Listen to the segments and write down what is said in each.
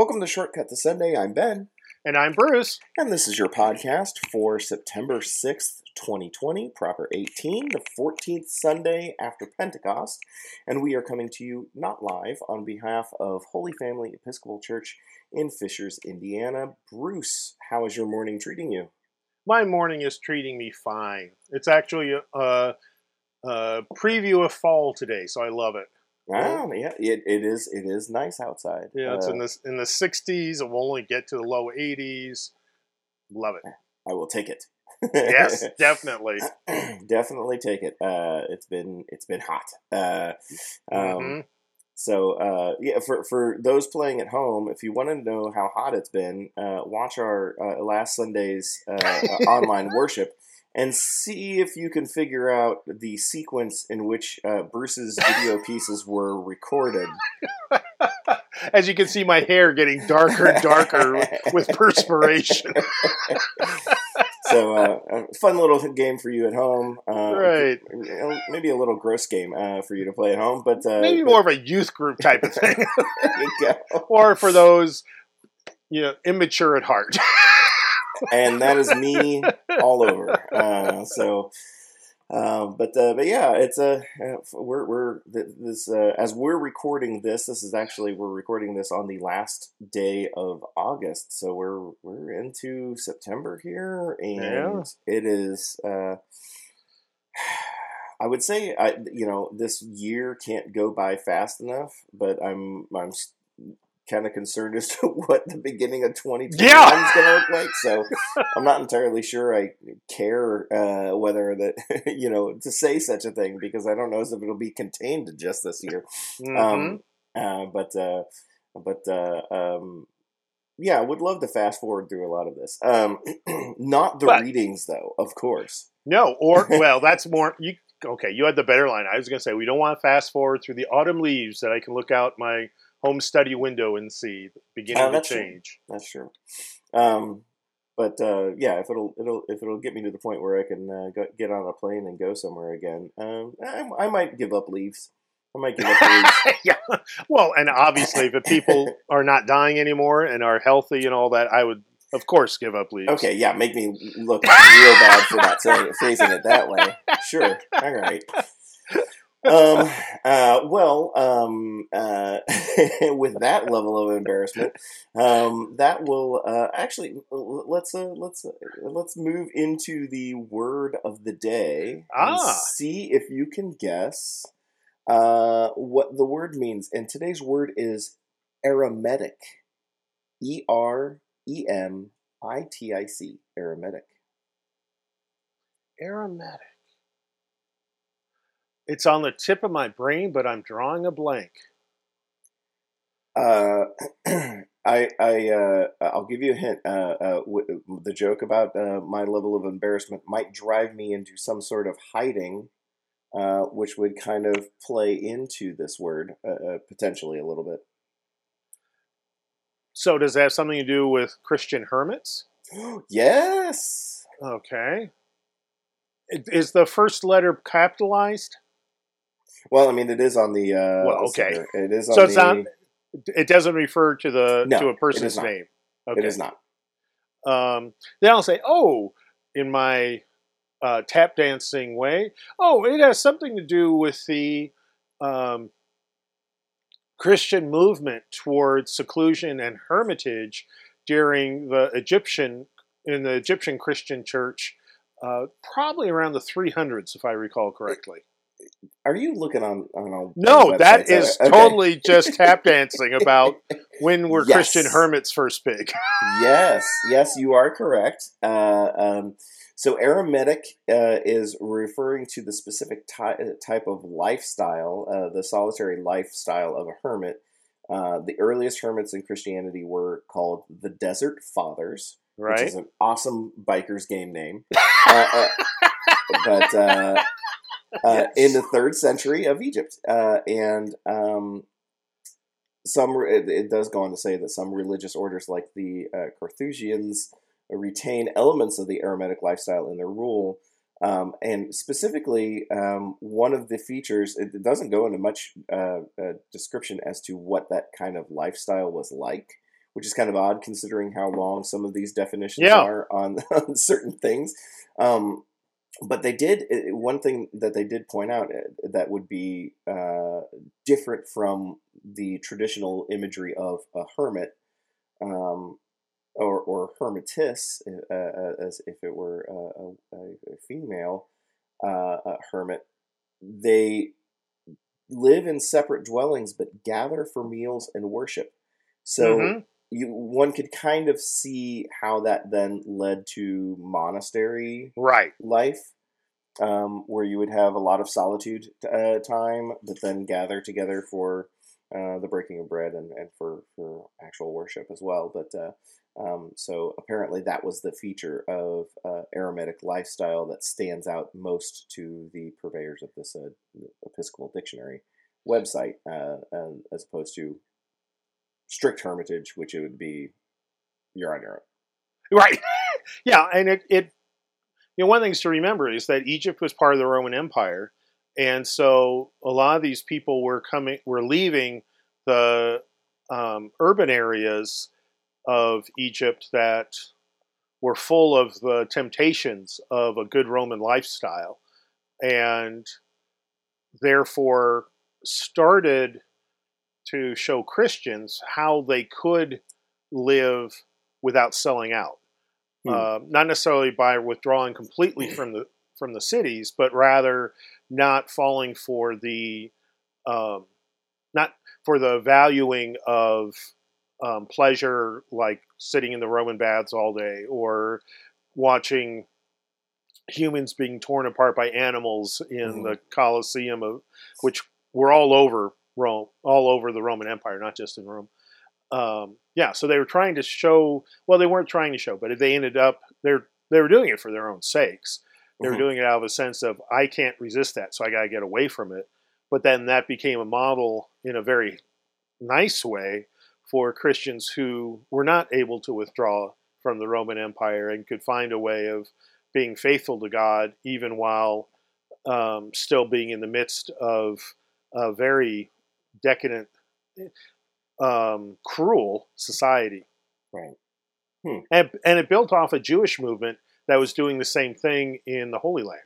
Welcome to Shortcut to Sunday. I'm Ben, And I'm Bruce. and this is your podcast for September 6th, 2020, proper 18, the 14th Sunday after Pentecost. And we are coming to you not live on behalf of Holy Family Episcopal Church in Fishers, Indiana. Bruce, how is your morning treating you? My morning is treating me fine. It's actually a, a, a preview of fall today, so I love it. Ah, yeah, it, it is it is nice outside. Yeah, it's Uh, in the in the 60s. It will only get to the low 80s. Love it. I will take it. Yes, definitely. definitely take it. Uh, it's been it's been hot. Uh, um, Mhm. So uh, yeah, for for those playing at home, if you want to know how hot it's been, uh, watch our uh, last Sunday's uh, online worship and see if you can figure out the sequence in which uh, Bruce's video pieces were recorded. As you can see, my hair getting darker and darker with perspiration. so uh, a fun little game for you at home. Uh, Right. Maybe a little gross game uh, for you to play at home, but uh, Maybe more of a youth group type of thing, there you go. or for those you know immature at heart. And that is me all over. Uh, so, um, but uh, but yeah, it's a uh, we're we're this uh, as we're recording this. This is actually we're recording this on the last day of August, so we're we're into September here, and Yeah. it is. Uh, I would say I you know this year can't go by fast enough, but I'm I'm kind of concerned as to what the beginning of 2021 Yeah. is going to look like. So I'm not entirely sure I care uh, whether that you know to say such a thing because I don't know as if it'll be contained to just this year. Mhm. Um, uh, but uh, but uh, um, yeah, I would love to fast forward through a lot of this. Um, not the But- readings though, of course. No, or well, that's more you. Okay, you had the better line. I was going to say we don't want to fast forward through the autumn leaves that I can look out my home study window and see beginning Oh, to that's true. change. That's true. Um, but uh, yeah, if it'll it'll if it'll get me to the point where I can uh, go, get on a plane and go somewhere again, um, I, I might give up leaves. I might give up leaves. yeah. Well, and obviously, if people are not dying anymore and are healthy and all that, I would, of course, give up leaves. Okay, yeah, make me look real bad for not saying phrasing it that way. Sure, all right. Um, uh, well, um, uh, with that level of embarrassment, um, that will uh, actually let's uh, let's uh, let's move into the word of the day Ah. see if you can guess uh, what the word means. And today's word is eremitic. E R E M I T I C. Eremitic. Eremitic. It's on the tip of my brain, but I'm drawing a blank. Uh, I I uh, I'll give you a hint. Uh, uh, w- the joke about uh, my level of embarrassment might drive me into some sort of hiding, uh, which would kind of play into this word potentially a little bit. So, does that have something to do with Christian hermits? yes. Okay. Is the first letter capitalized? Well, I mean, it is on the. Uh, Well, okay. It is on So it's the. not- It doesn't refer to the No, to a it person's not. name. Okay. It is not. Um, then I'll say, oh, in my uh, tap dancing way, oh, it has something to do with the um, Christian movement towards seclusion and hermitage during the Egyptian in the Egyptian Christian church, uh, probably around the 300s, if I recall correctly. Are you looking on on a No, that is Okay. totally just tap dancing about when were Yes. Christian hermits first big. yes, yes, you are correct. Uh, um, so eremitic uh, is referring to the specific ty- type of lifestyle, uh, the solitary lifestyle of a hermit. Uh, the earliest hermits in Christianity were called the Desert Fathers, which is an awesome biker's game name. Uh, uh, but uh, uh, in the third century of Egypt, uh, and um, some it, it does go on to say that some religious orders, like the uh, Carthusians, retain elements of the Eremitic lifestyle in their rule. Um, and specifically, um, one of the features, it, it doesn't go into much uh, uh, description as to what that kind of lifestyle was like. which is kind of odd considering how long some of these definitions Yeah. are on, on certain things. Um, but they did uh, one thing that they did point out uh, that would be uh, different from the traditional imagery of a hermit um, or, or hermitess, uh, as if it were a, a, a female uh, a hermit. They live in separate dwellings but gather for meals and worship. So Mhm. You one could kind of see how that then led to monastery Right. life, um, where you would have a lot of solitude uh, time, but then gather together for uh, the breaking of bread and, and for, for actual worship as well. But uh, um, so apparently that was the feature of uh, Eremitic lifestyle that stands out most to the purveyors of this uh, Episcopal Dictionary website, uh, as opposed to strict hermitage, which it would be you're on your own. Right. yeah, and it, it you know one things to remember is that Egypt was part of the Roman Empire, and so a lot of these people were coming were leaving the um, urban areas of Egypt that were full of the temptations of a good Roman lifestyle, and therefore started to show Christians how they could live without selling out. Hmm. Uh, not necessarily by withdrawing completely from the from the cities, but rather not falling for the um, not for the valuing of um, pleasure, like sitting in the Roman baths all day or watching humans being torn apart by animals in Mhm. the Colosseum, of which were all over Rome, all over the Roman Empire, not just in Rome. Um, yeah, so they were trying to show. Well, they weren't trying to show, but they ended up they're they were doing it for their own sakes. They were Mhm. doing it out of a sense of I can't resist that, so I got to get away from it. But then that became a model in a very nice way for Christians who were not able to withdraw from the Roman Empire and could find a way of being faithful to God even while um, still being in the midst of a very decadent, um, cruel society. Right. And, and it built off a Jewish movement that was doing the same thing in the Holy Land.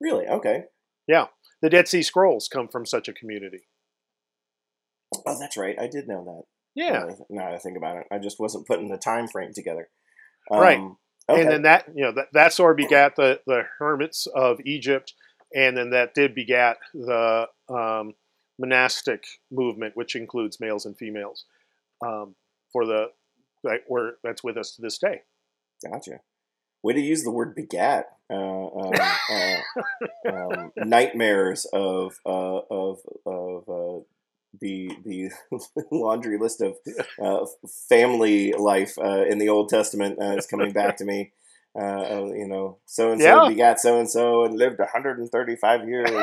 Really? Okay. Yeah. The Dead Sea Scrolls come from such a community. Oh, that's right. I did know that. Yeah. Now that I th- Now that I think about it, I just wasn't putting the time frame together. Right. Um, okay. And then that, you know, that, that sort of begat the, the hermits of Egypt. And then that did begat the um, monastic movement, which includes males and females, um, for the, that were, that's with us to this day. Gotcha. Way to use the word begat. Uh, um, uh, um, nightmares of uh, of of uh, the the laundry list of uh, family life uh, in the Old Testament uh, is coming back to me. Uh, uh, you know, so and so begat so and so and lived 135 years.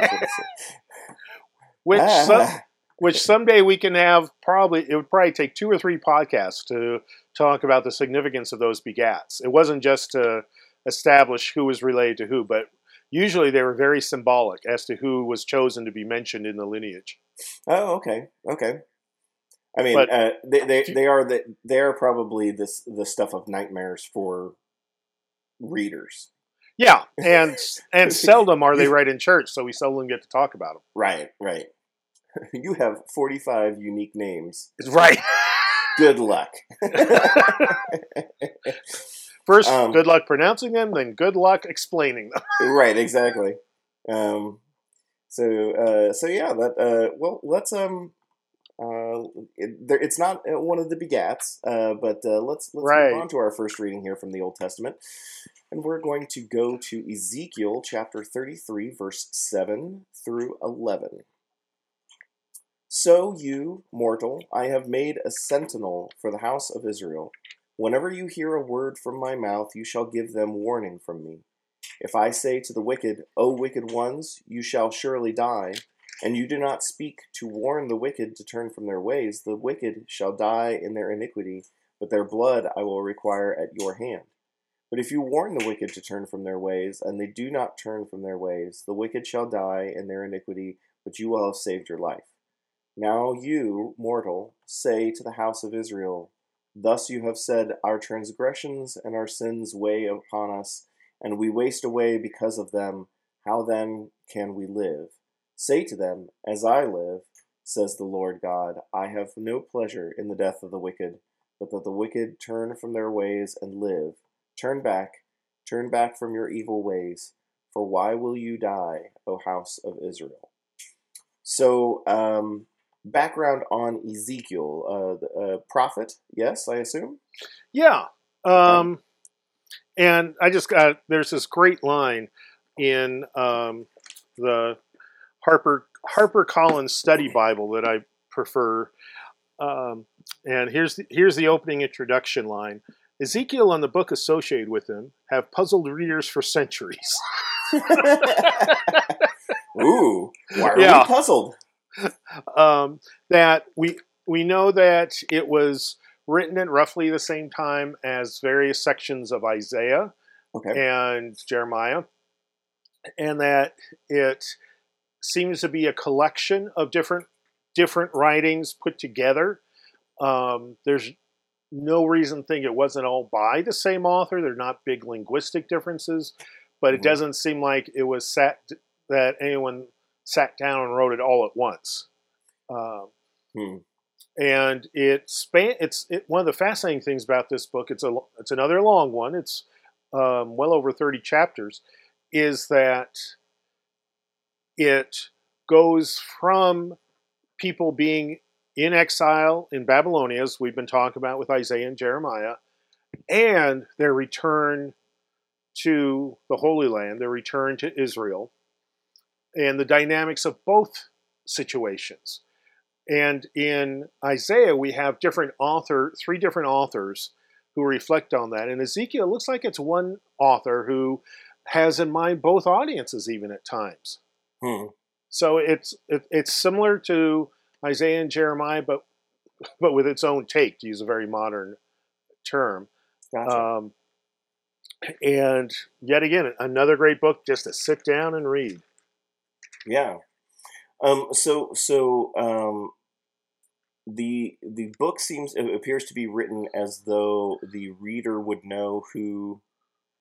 Which, Ah. some, which someday we can have probably, it would probably take two or three podcasts to talk about the significance of those begats. It wasn't just to establish who was related to who, but usually they were very symbolic as to who was chosen to be mentioned in the lineage. Oh, okay, okay. I mean, But- uh, they, they they are the they are probably this the stuff of nightmares for readers. Yeah, and and seldom are they right in church, so we seldom get to talk about them. Right, right. You have forty five unique names. Right. Good luck. First, Um, good luck pronouncing them, then good luck explaining them. right, exactly. Um, so uh, so yeah, that uh, well, let's um. Uh, it, it's not uh, one of the begats, uh, but uh, let's let's Right. move on to our first reading here from the Old Testament, and we're going to go to Ezekiel chapter thirty-three, verse seven through eleven. So you, mortal, I have made a sentinel for the house of Israel. Whenever you hear a word from my mouth, you shall give them warning from me. If I say to the wicked, O wicked ones, you shall surely die, and you do not speak to warn the wicked to turn from their ways, the wicked shall die in their iniquity, but their blood I will require at your hand. But if you warn the wicked to turn from their ways, and they do not turn from their ways, the wicked shall die in their iniquity, but you will have saved your life. Now you, mortal, say to the house of Israel, Thus you have said, Our transgressions and our sins weigh upon us, and we waste away because of them. How then can we live? Say to them, As I live, says the Lord God, I have no pleasure in the death of the wicked, but that the wicked turn from their ways and live. Turn back, turn back from your evil ways, for why will you die, O house of Israel? So, um, background on Ezekiel, uh, uh, prophet, yes, I assume? Yeah. Um, and I just got, there's this great line in um, the Harper Harper Collins Study Bible that I prefer. Um, and here's the, here's the opening introduction line. Ezekiel and the book associated with him have puzzled readers for centuries. Ooh, why are Yeah. we puzzled? um, that we we know that it was written at roughly the same time as various sections of Isaiah Okay. and Jeremiah, and that it seems to be a collection of different different writings put together. Um, there's no reason to think it wasn't all by the same author. There are not big linguistic differences, but it doesn't seem like it was sat that anyone sat down and wrote it all at once. Um, Hmm. and it span. It's it, one of the fascinating things about this book. It's a it's another long one. It's um, well over thirty chapters. Is that it goes from people being in exile in Babylonia, as we've been talking about with Isaiah and Jeremiah, and their return to the Holy Land, their return to Israel, and the dynamics of both situations. And in Isaiah, we have different author, three different authors who reflect on that. And Ezekiel looks like it's one author who has in mind both audiences, even at times. Hmm. So it's it, it's similar to Isaiah and Jeremiah, but but with its own take, to use a very modern term. Gotcha. Um, and yet again, another great book just to sit down and read. Yeah. Um, so so um, the the book seems appears to be written as though the reader would know who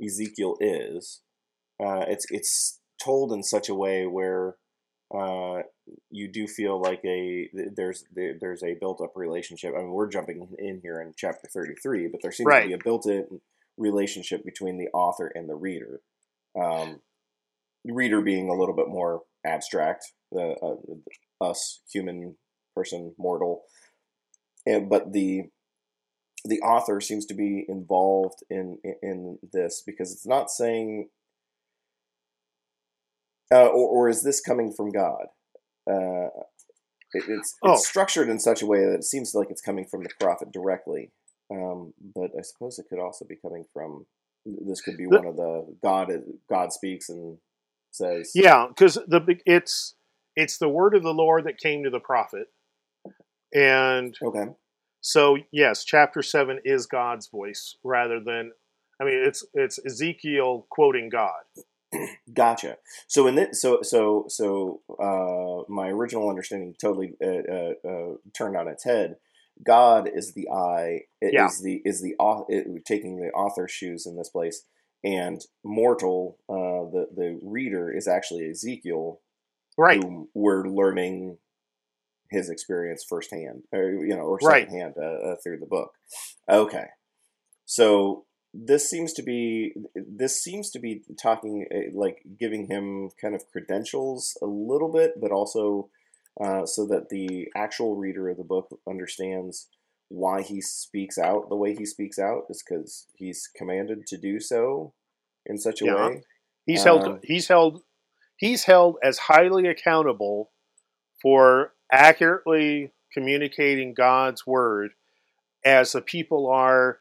Ezekiel is. Uh, it's it's told in such a way where uh, you do feel like a there's there's a built up relationship. I mean, we're jumping in here in chapter thirty three, but there seems Right. to be a built in relationship between the author and the reader. Um, the reader being a little bit more abstract, the uh, us human person mortal, and, but the the author seems to be involved in in, in this because it's not saying. Uh, or, or is this coming from God? Uh, it, it's Oh. it's structured in such a way that it seems like it's coming from the prophet directly. Um, but I suppose it could also be coming from. This could be The- one of the God. God speaks and says, Yeah, because the it's it's the word of the Lord that came to the prophet, and Okay. so yes, chapter seven is God's voice rather than. I mean, it's it's Ezekiel quoting God. Gotcha. So in this, so so so uh, my original understanding totally uh, uh, uh, turned on its head. God is the I. It Yeah. is the is the it, taking the author's shoes in this place, and mortal, uh, the the reader is actually Ezekiel, Right. we're learning his experience firsthand, or you know, or Right. secondhand uh, uh, through the book. Okay, so this seems to be this seems to be talking uh, like giving him kind of credentials a little bit, but also uh, so that the actual reader of the book understands why he speaks out the way he speaks out is because he's commanded to do so in such a Yeah. way. He's Um, held. He's held. He's held as highly accountable for accurately communicating God's word as the people are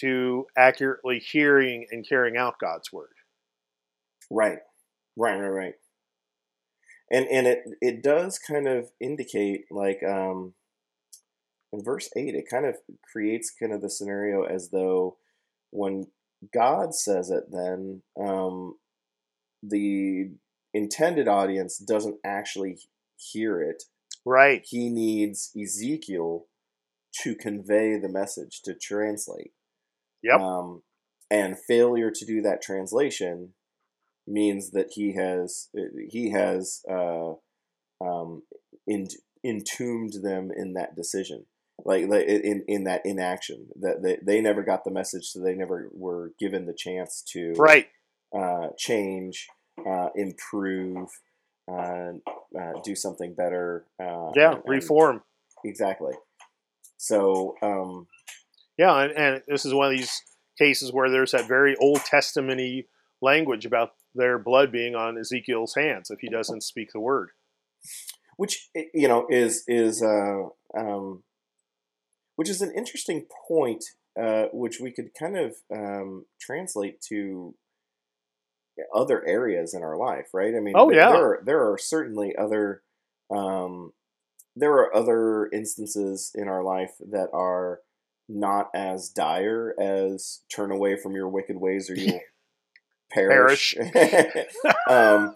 to accurately hearing and carrying out God's word. Right, right, right, right. And and it it does kind of indicate like um, in verse eight, it kind of creates kind of the scenario as though when God says it, then um, the intended audience doesn't actually hear it Right. He needs Ezekiel to convey the message, to translate. Yep. Um, and failure to do that translation means that he has he has uh, um, in, entombed them in that decision, like, like in in that inaction. That they, they never got the message, so they never were given the chance to Right. uh, change, uh, improve, uh, uh, do something better. Uh, Yeah. and- Reform. exactly. So um, Yeah, and, and this is one of these cases where there's that very Old Testament-y language about their blood being on Ezekiel's hands if he doesn't speak the word. which you know is is uh, um, which is an interesting point, uh, which we could kind of um, translate to other areas in our life, right? I mean, Oh, there, yeah. there are, there are certainly other um, there are other instances in our life that are not as dire as turn away from your wicked ways or you'll perish. um,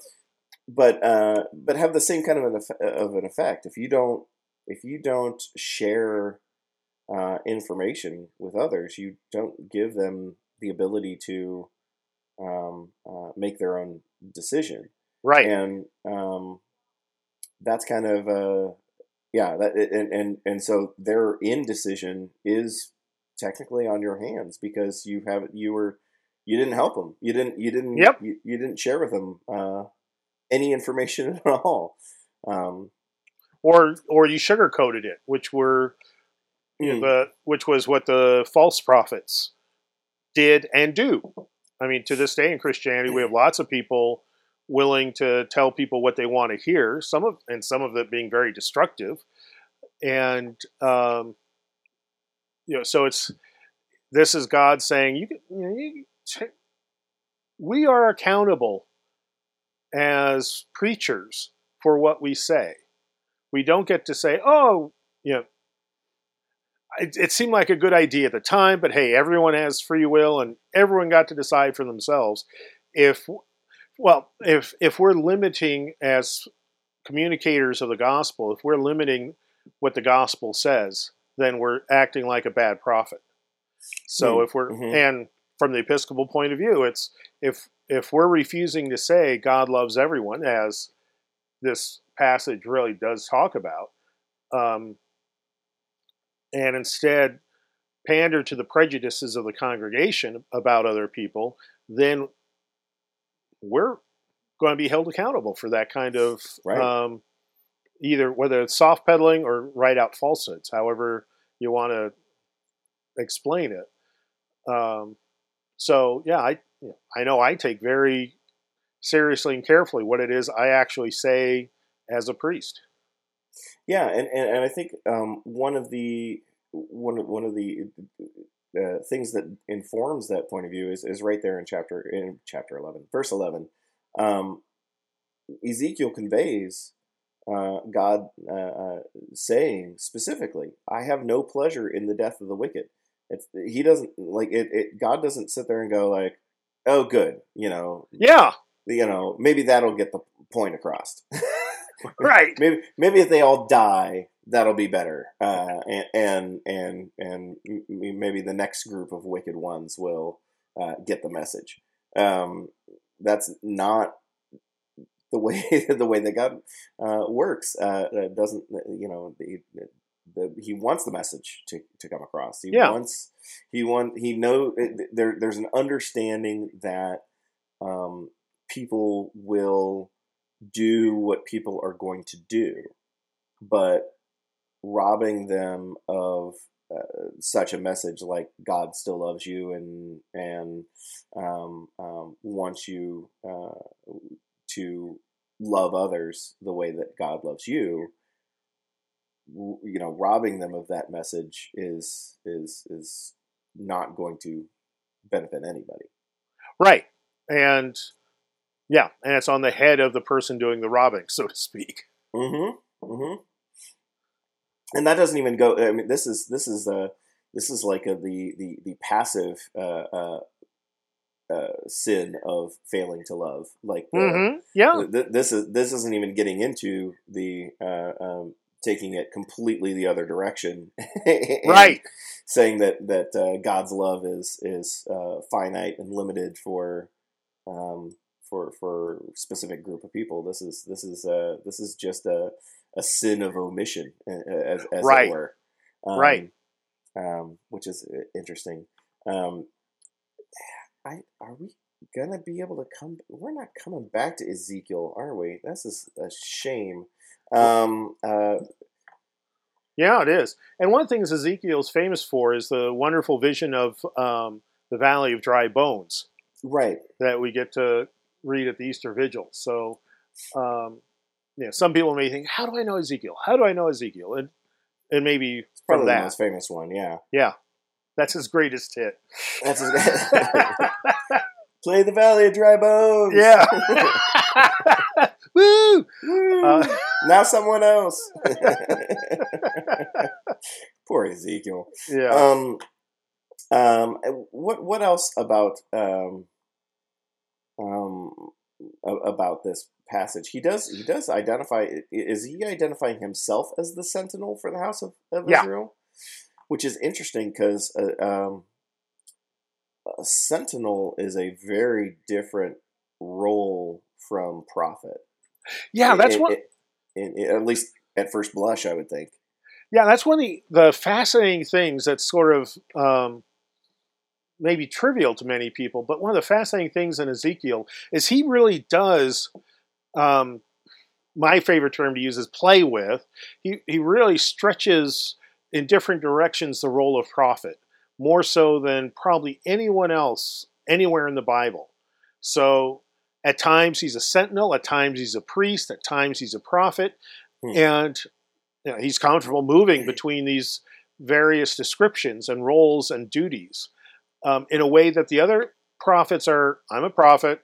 but uh, but have the same kind of an eff- of an effect. If you don't if you don't share uh, information with others, you don't give them the ability to um, uh, make their own decision, Right. and um, that's kind of uh, yeah. That and, and and so their indecision is technically on your hands because you have you were you didn't help them. You didn't you didn't Yep. you, you didn't share with them uh, any information at all. Um, Or or you sugarcoated it, which were mm, the which was what the false prophets did and do. I mean, to this day in Christianity, we have lots of people willing to tell people what they want to hear. Some of and some of it being very destructive, and um, you know, so it's this is God saying you, can, you know, you, t- we are accountable as preachers for what we say. We don't get to say, oh, you know, it, it seemed like a good idea at the time, but hey, everyone has free will and everyone got to decide for themselves. If, well, if if we're limiting as communicators of the gospel, if we're limiting what the gospel says, then we're acting like a bad prophet. So Mm, if we're mhm. and from the Episcopal point of view, it's if if we're refusing to say God loves everyone, as this passage really does talk about, um, and instead pander to the prejudices of the congregation about other people, then we're going to be held accountable for that kind of Right. um, either whether it's soft pedaling or right out falsehoods, however you want to explain it. Um, so yeah, I you know, I know I take very seriously and carefully what it is I actually say as a priest. Yeah, and, and, and I think um, one of the one one of the uh, things that informs that point of view is, is right there in chapter in chapter eleven, verse eleven. Um, Ezekiel conveys uh, God uh, uh, saying specifically, "I have no pleasure in the death of the wicked." It's he doesn't like it, it. God doesn't sit there and go like, "Oh, good," you know, Yeah, you know, maybe that'll get the point across. right. maybe maybe if they all die, that'll be better. Uh, and and and and maybe the next group of wicked ones will uh, get the message. Um, that's not the way the way that God uh, works. Uh, it doesn't you know the, the, he wants the message to, to come across. He Yeah. wants he want he know there. There's an understanding that um, people will do what people are going to do, but robbing them of uh, such a message like God still loves you and and um, um, wants you uh, to love others the way that God loves you. You know, robbing them of that message is is is not going to benefit anybody. Right. And yeah, and it's on the head of the person doing the robbing, so to speak. Mm-hmm. Mm-hmm. And that doesn't even go. I mean, this is this is uh this is like a, the the the passive uh, uh, uh, sin of failing to love. Like the, Mm-hmm. Yeah. th- this is this isn't even getting into the uh, um, taking it completely the other direction, right. Saying that that uh, God's love is is uh, finite and limited for um, for for specific group of people. This is this is uh, this is just a a sin of omission, as, as right. it were. Um, right. Um, which is interesting. Um, I are we gonna be able to come? We're not coming back to Ezekiel, are we? This is a shame. Um, uh, yeah, it is. And one of the things Ezekiel is famous for is the wonderful vision of um, the Valley of Dry Bones. Right. That we get to read at the Easter Vigil. So, um, yeah, some people may think, "How do I know Ezekiel? How do I know Ezekiel?" And and maybe probably that. the most famous one. Yeah. Yeah, that's his greatest hit. That's his. Play the Valley of Dry Bones. Yeah. Woo! Woo! Uh, now someone else. Poor Ezekiel. yeah. Um, um, what what else about um, um, about this passage? He does he does identify. Is he identifying himself as the sentinel for the house of, of Yeah. Israel? Which is interesting because uh, um, a sentinel is a very different role from prophet. yeah, that's in- in- at least at first blush, I would think. Yeah, that's one of the, the fascinating things that's sort of um, maybe trivial to many people, but one of the fascinating things in Ezekiel is he really does. Um, my favorite term to use is play with. He he really stretches in different directions the role of prophet more so than probably anyone else anywhere in the Bible. So at times he's a sentinel, at times he's a priest, at times he's a prophet, Hmm. and you know, he's comfortable moving between these various descriptions and roles and duties um, in a way that the other prophets are. I'm a prophet.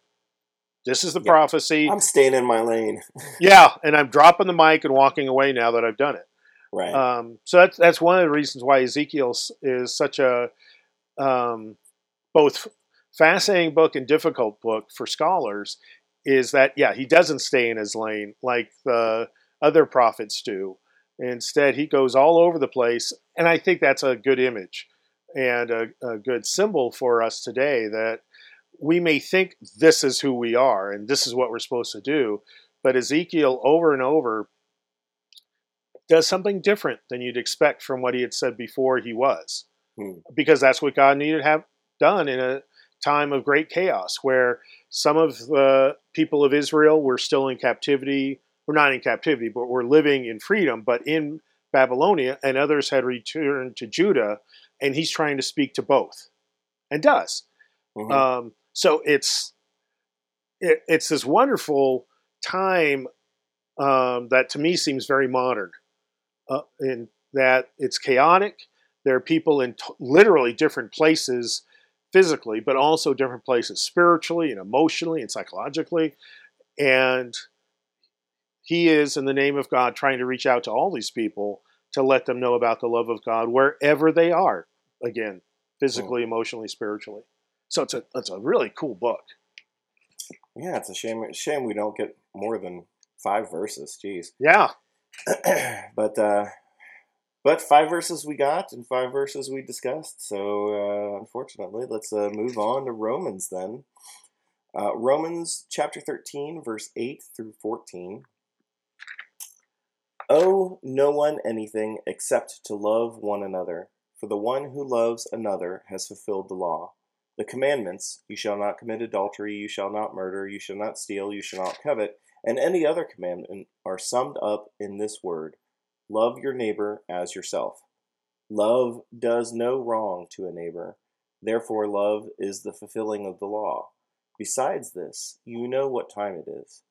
This is the Yeah. prophecy. I'm staying in my lane. yeah, and I'm dropping the mic and walking away now that I've done it. Right. Um, so that's that's one of the reasons why Ezekiel is such a um, both fascinating book and difficult book for scholars. Is that yeah he doesn't stay in his lane like the other prophets do. Instead, he goes all over the place, and I think that's a good image and a, a good symbol for us today that we may think this is who we are and this is what we're supposed to do, but Ezekiel over and over does something different than you'd expect from what he had said before he was. Hmm. Because that's what God needed to have done in a time of great chaos where some of the people of Israel were still in captivity. We're not in captivity, but we're living in freedom, but in Babylonia, and others had returned to Judah, and he's trying to speak to both and does. Mhm. Um, so it's it, it's this wonderful time um, that to me seems very modern, uh, in that it's chaotic. There are people in t- literally different places physically, but also different places spiritually and emotionally and psychologically. And he is, in the name of God, trying to reach out to all these people to let them know about the love of God wherever they are. Again, physically, emotionally, spiritually. So it's a it's a really cool book. yeah, it's a shame. Shame we don't get more than five verses. Jeez. Yeah, but uh, but five verses we got and five verses we discussed. So uh, unfortunately, let's uh, move on to Romans then. Uh, Romans chapter thirteen, verse eight through fourteen. Owe no one anything except to love one another, for the one who loves another has fulfilled the law. The commandments, you shall not commit adultery, you shall not murder, you shall not steal, you shall not covet, and any other commandment are summed up in this word love your neighbor as yourself. Love does no wrong to a neighbor, therefore, love is the fulfilling of the law. Besides this, you know what time it is.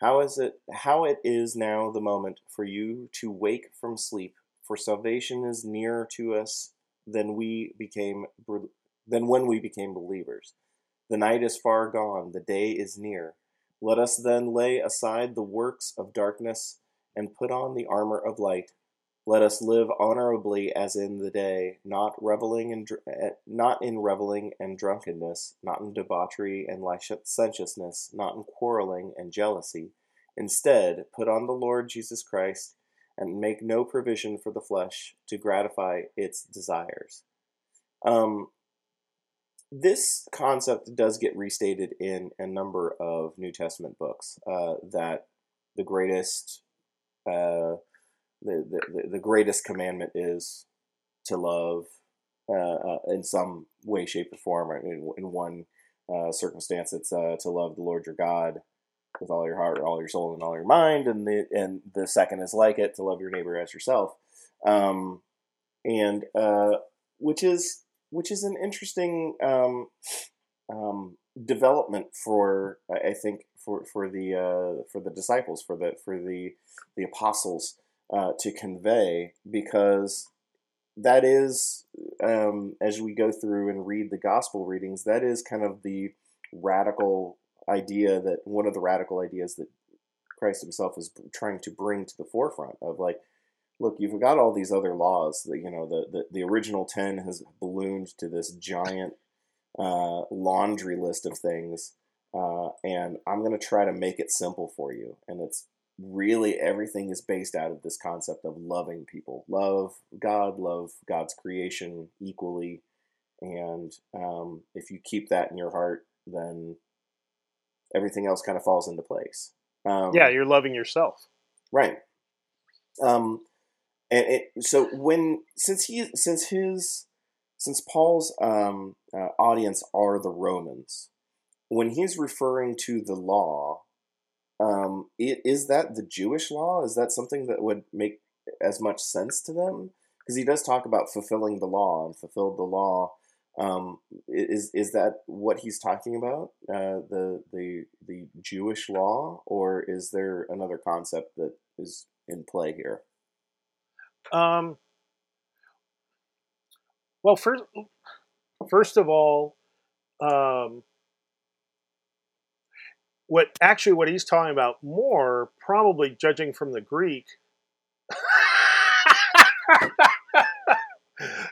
How is it how it is now the moment for you to wake from sleep, for salvation is nearer to us than we became than when we became believers. The night is far gone, the day is near. Let us then lay aside the works of darkness and put on the armor of light. Let us live honorably as in the day, not reveling in eh, not in reveling and drunkenness, not in debauchery and licentiousness, not in quarreling and jealousy. Instead, put on the Lord Jesus Christ and make no provision for the flesh to gratify its desires. Um, this concept does get restated in a number of New Testament books. Uh, that the greatest, uh, the, the the greatest commandment is to love uh, uh in some way, shape, or form. In, in one uh, circumstance, it's uh, to love the Lord your God with all your heart, all your soul, and all your mind. And the and the second is like it to love your neighbor as yourself. Um, and uh, which is which is an interesting um, um, development for I think for for the uh, for the disciples for the for the the apostles uh, to convey because that is um, as we go through and read the gospel readings that is kind of the radical idea that one of the radical ideas that Christ himself is trying to bring to the forefront of like look, you've got all these other laws. That, you know, the, the, the original 10 has ballooned to this giant uh, laundry list of things. Uh, and I'm going to try to make it simple for you. And it's really everything is based out of this concept of loving people. Love God, love God's creation equally. And um, if you keep that in your heart, then everything else kind of falls into place. Um, yeah, you're loving yourself. Right. Um, and it, so when since he since his since Paul's um, uh, audience are the Romans, when he's referring to the law, um, it, is that the Jewish law? Is that something that would make as much sense to them? Because he does talk about fulfilling the law and fulfilled the law. Um, is is that what he's talking about? Uh, the the the Jewish law, or is there another concept that is in play here? Um, well, first, first of all, um, what actually what he's talking about more, probably judging from the Greek.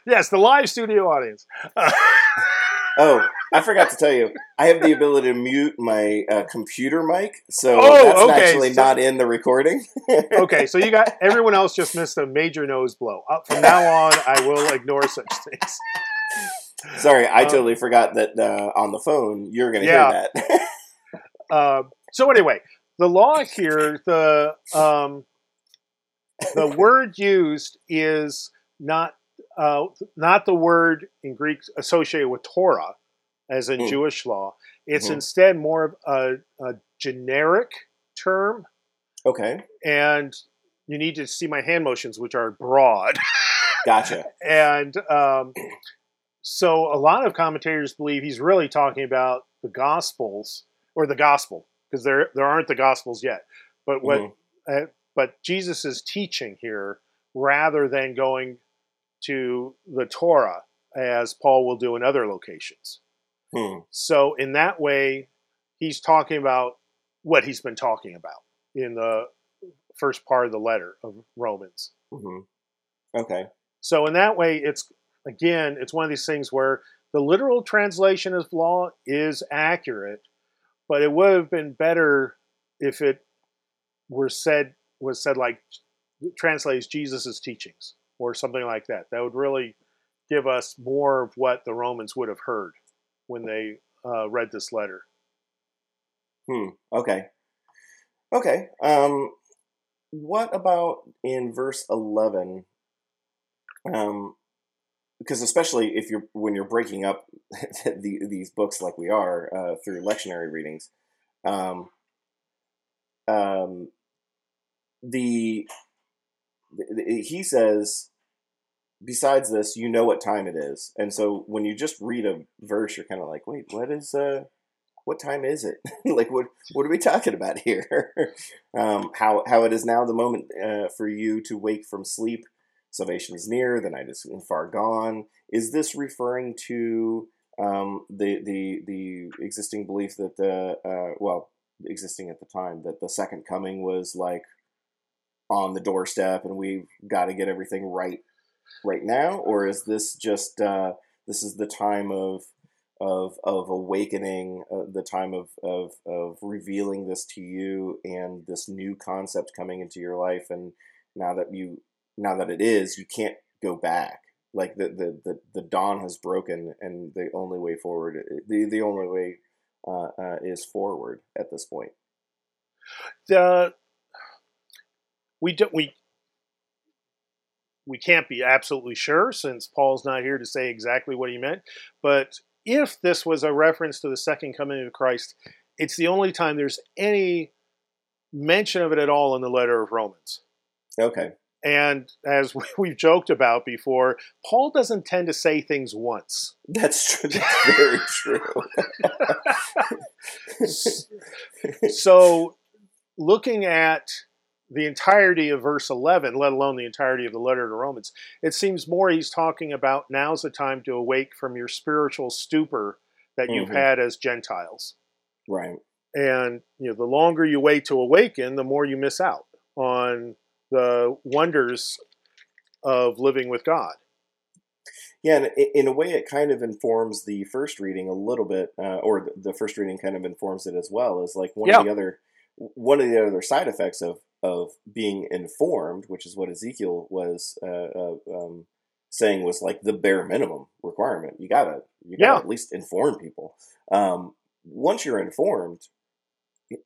yes, the live studio audience. oh, I forgot to tell you, I have the ability to mute my uh, computer mic, so oh, that's okay. actually so, not in the recording. okay, so you got everyone else just missed a major nose blow. Uh, from now on, I will ignore such things. Sorry, I um, totally forgot that uh, on the phone you're going to yeah. hear that. uh, so anyway, the law here, the um, the word used is not uh, not the word in Greek associated with Torah, as in mm. Jewish law. It's mm-hmm. instead more of a, a, generic term. Okay. And you need to see my hand motions, which are broad. Gotcha. and um, so a lot of commentators believe he's really talking about the Gospels or the Gospel because there there aren't the Gospels yet. But what mm-hmm. uh, but Jesus is teaching here rather than going to the Torah as Paul will do in other locations. Hmm. So in that way, he's talking about what he's been talking about in the first part of the letter of Romans. Mm-hmm. Okay. So in that way, it's again, it's one of these things where the literal translation of law is accurate, but it would have been better if it were said was said like translates Jesus' teachings or something like that. That would really give us more of what the Romans would have heard when they uh, read this letter. Hmm. Okay. Okay. Um, what about in verse eleven? Um, because especially if you're when you're breaking up the, these books like we are uh, through lectionary readings, um, um, the, the he says besides this, you know what time it is. And so when you just read a verse, you're kind of like, wait, what is, uh, what time is it? like, what, what are we talking about here? um, how, how it is now the moment uh, for you to wake from sleep. Salvation is near. The night is far gone. Is this referring to um, the, the, the existing belief that the, uh, well, existing at the time that the second coming was like on the doorstep and we've got to get everything right right now, or is this just uh, this is the time of of of awakening, uh, the time of, of of revealing this to you, and this new concept coming into your life, and now that you now that it is, you can't go back. Like the the the, the dawn has broken, and the only way forward the the only way uh, uh, is forward at this point. The we don't we we can't be absolutely sure since Paul's not here to say exactly what he meant. But if this was a reference to the second coming of Christ, it's the only time there's any mention of it at all in the letter of Romans. Okay. And as we've joked about before, Paul doesn't tend to say things once. That's true. That's very true. so, looking at the entirety of verse 11, let alone the entirety of the letter to Romans, it seems more he's talking about now's the time to awake from your spiritual stupor that you've Mhm. had as Gentiles. right. And you know, the longer you wait to awaken, the more you miss out on the wonders of living with God. Yeah, and in a way, it kind of informs the first reading a little bit, uh, or the- the first reading kind of informs it as well. Is like one Yeah. of the other one of the other side effects of of being informed, which is what Ezekiel was uh, uh, um, saying was like the bare minimum requirement. You gotta you gotta Yeah. at least inform people. Um, once you're informed.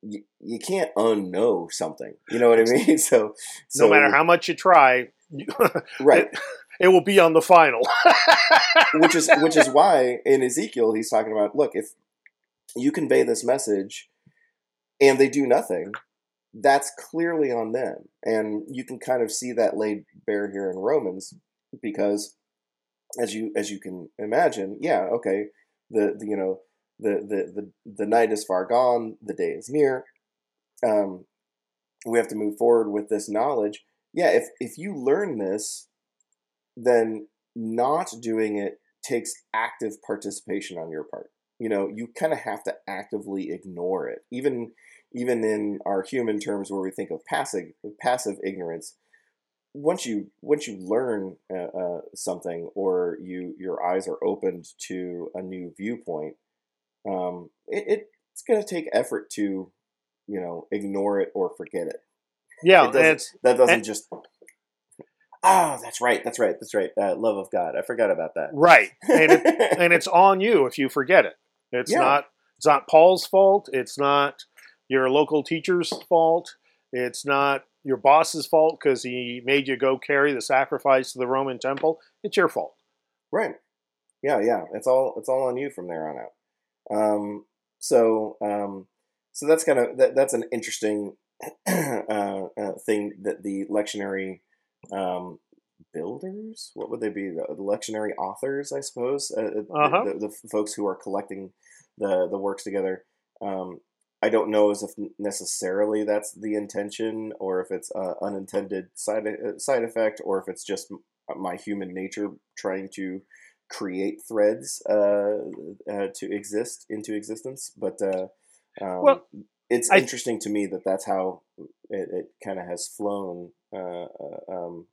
You, you can't unknow something. You know what I mean? So, so no matter how much you try, right, it will be on the final. which is which is why in Ezekiel he's talking about look if you convey this message and they do nothing that's clearly on them and you can kind of see that laid bare here in Romans because as you as you can imagine yeah okay the, the you know the, the the the night is far gone the day is near um we have to move forward with this knowledge yeah if if you learn this then not doing it takes active participation on your part. You know, you kind of have to actively ignore it. Even even in our human terms, where we think of passive passive ignorance, once you once you learn uh, uh, something or you your eyes are opened to a new viewpoint, um, it, it it's going to take effort to you know ignore it or forget it. yeah, It doesn't- That doesn't and- just. Ah, that's right. That's right. That's right. Uh, love of God. I forgot about that. right, and it, and it's on you if you forget it. It's Yeah. not it's not Paul's fault. It's not your local teacher's fault. It's not your boss's fault because he made you go carry the sacrifice to the Roman temple. It's your fault. Right. Yeah, yeah. It's all it's all on you from there on out. Um, so um, so that's kind of that, that's an interesting uh, uh, thing that the lectionary um, builders, what would they be? The, the lectionary authors, I suppose. Uh, uh, Uh-huh. the, the folks who are collecting the the works together. Um, I don't know as if necessarily that's the intention, or if it's uh, unintended side uh, side effect, or if it's just my human nature trying to create threads uh, uh, to exist into existence. But uh, um, Well, it's I- interesting to me that that's how it, it kind of has flown uh, uh, um,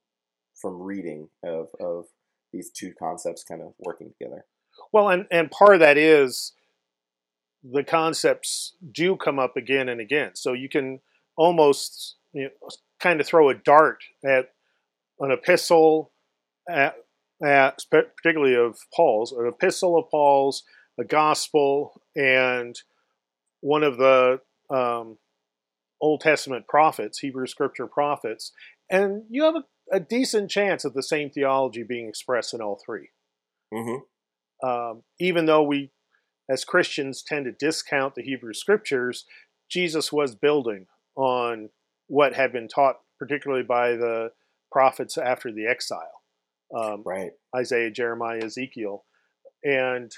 from reading of of these two concepts kind of working together. Well, and and part of that is the concepts do come up again and again. So you can almost you know, kind of throw a dart at an epistle, at, at particularly of Paul's, an epistle of Paul's, a gospel, and one of the um, Old Testament prophets, Hebrew Scripture prophets, and you have a, a decent chance of the same theology being expressed in all three Mm-hmm. um, even though we as Christians tend to discount the Hebrew scriptures, Jesus was building on what had been taught, particularly by the prophets after the exile um, Right. Isaiah, Jeremiah, Ezekiel. And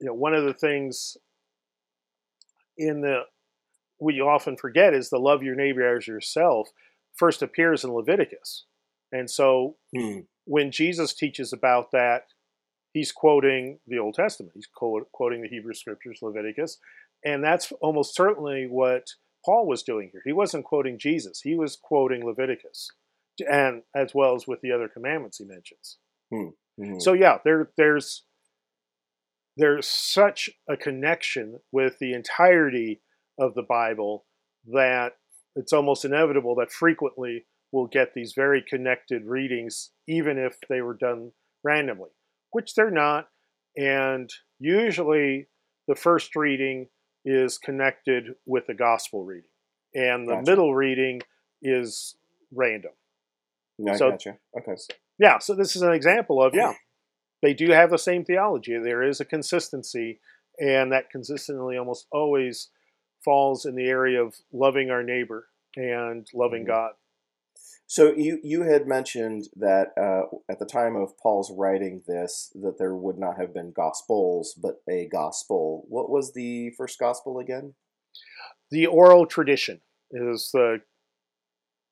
you know, one of the things in the we often forget is the love your neighbor as yourself first appears in Leviticus. And so Hmm. when Jesus teaches about that, he's quoting the Old Testament. He's quoting the Hebrew Scriptures, Leviticus, and that's almost certainly what Paul was doing here. He wasn't quoting Jesus; he was quoting Leviticus, and as well as with the other commandments he mentions. Mhm. So yeah, there there's there's such a connection with the entirety of the Bible that it's almost inevitable that frequently we'll get these very connected readings, even if they were done randomly, which they're not. And usually the first reading is connected with the gospel reading, and the Gotcha. middle reading is random. No, So- gotcha. Okay. Yeah, so this is an example of, yeah, they do have the same theology. There is a consistency, and that consistently almost always falls in the area of loving our neighbor and loving Mhm. God. So you you had mentioned that uh, at the time of Paul's writing this, that there would not have been gospels, but a gospel. What was the first gospel again? The oral tradition is the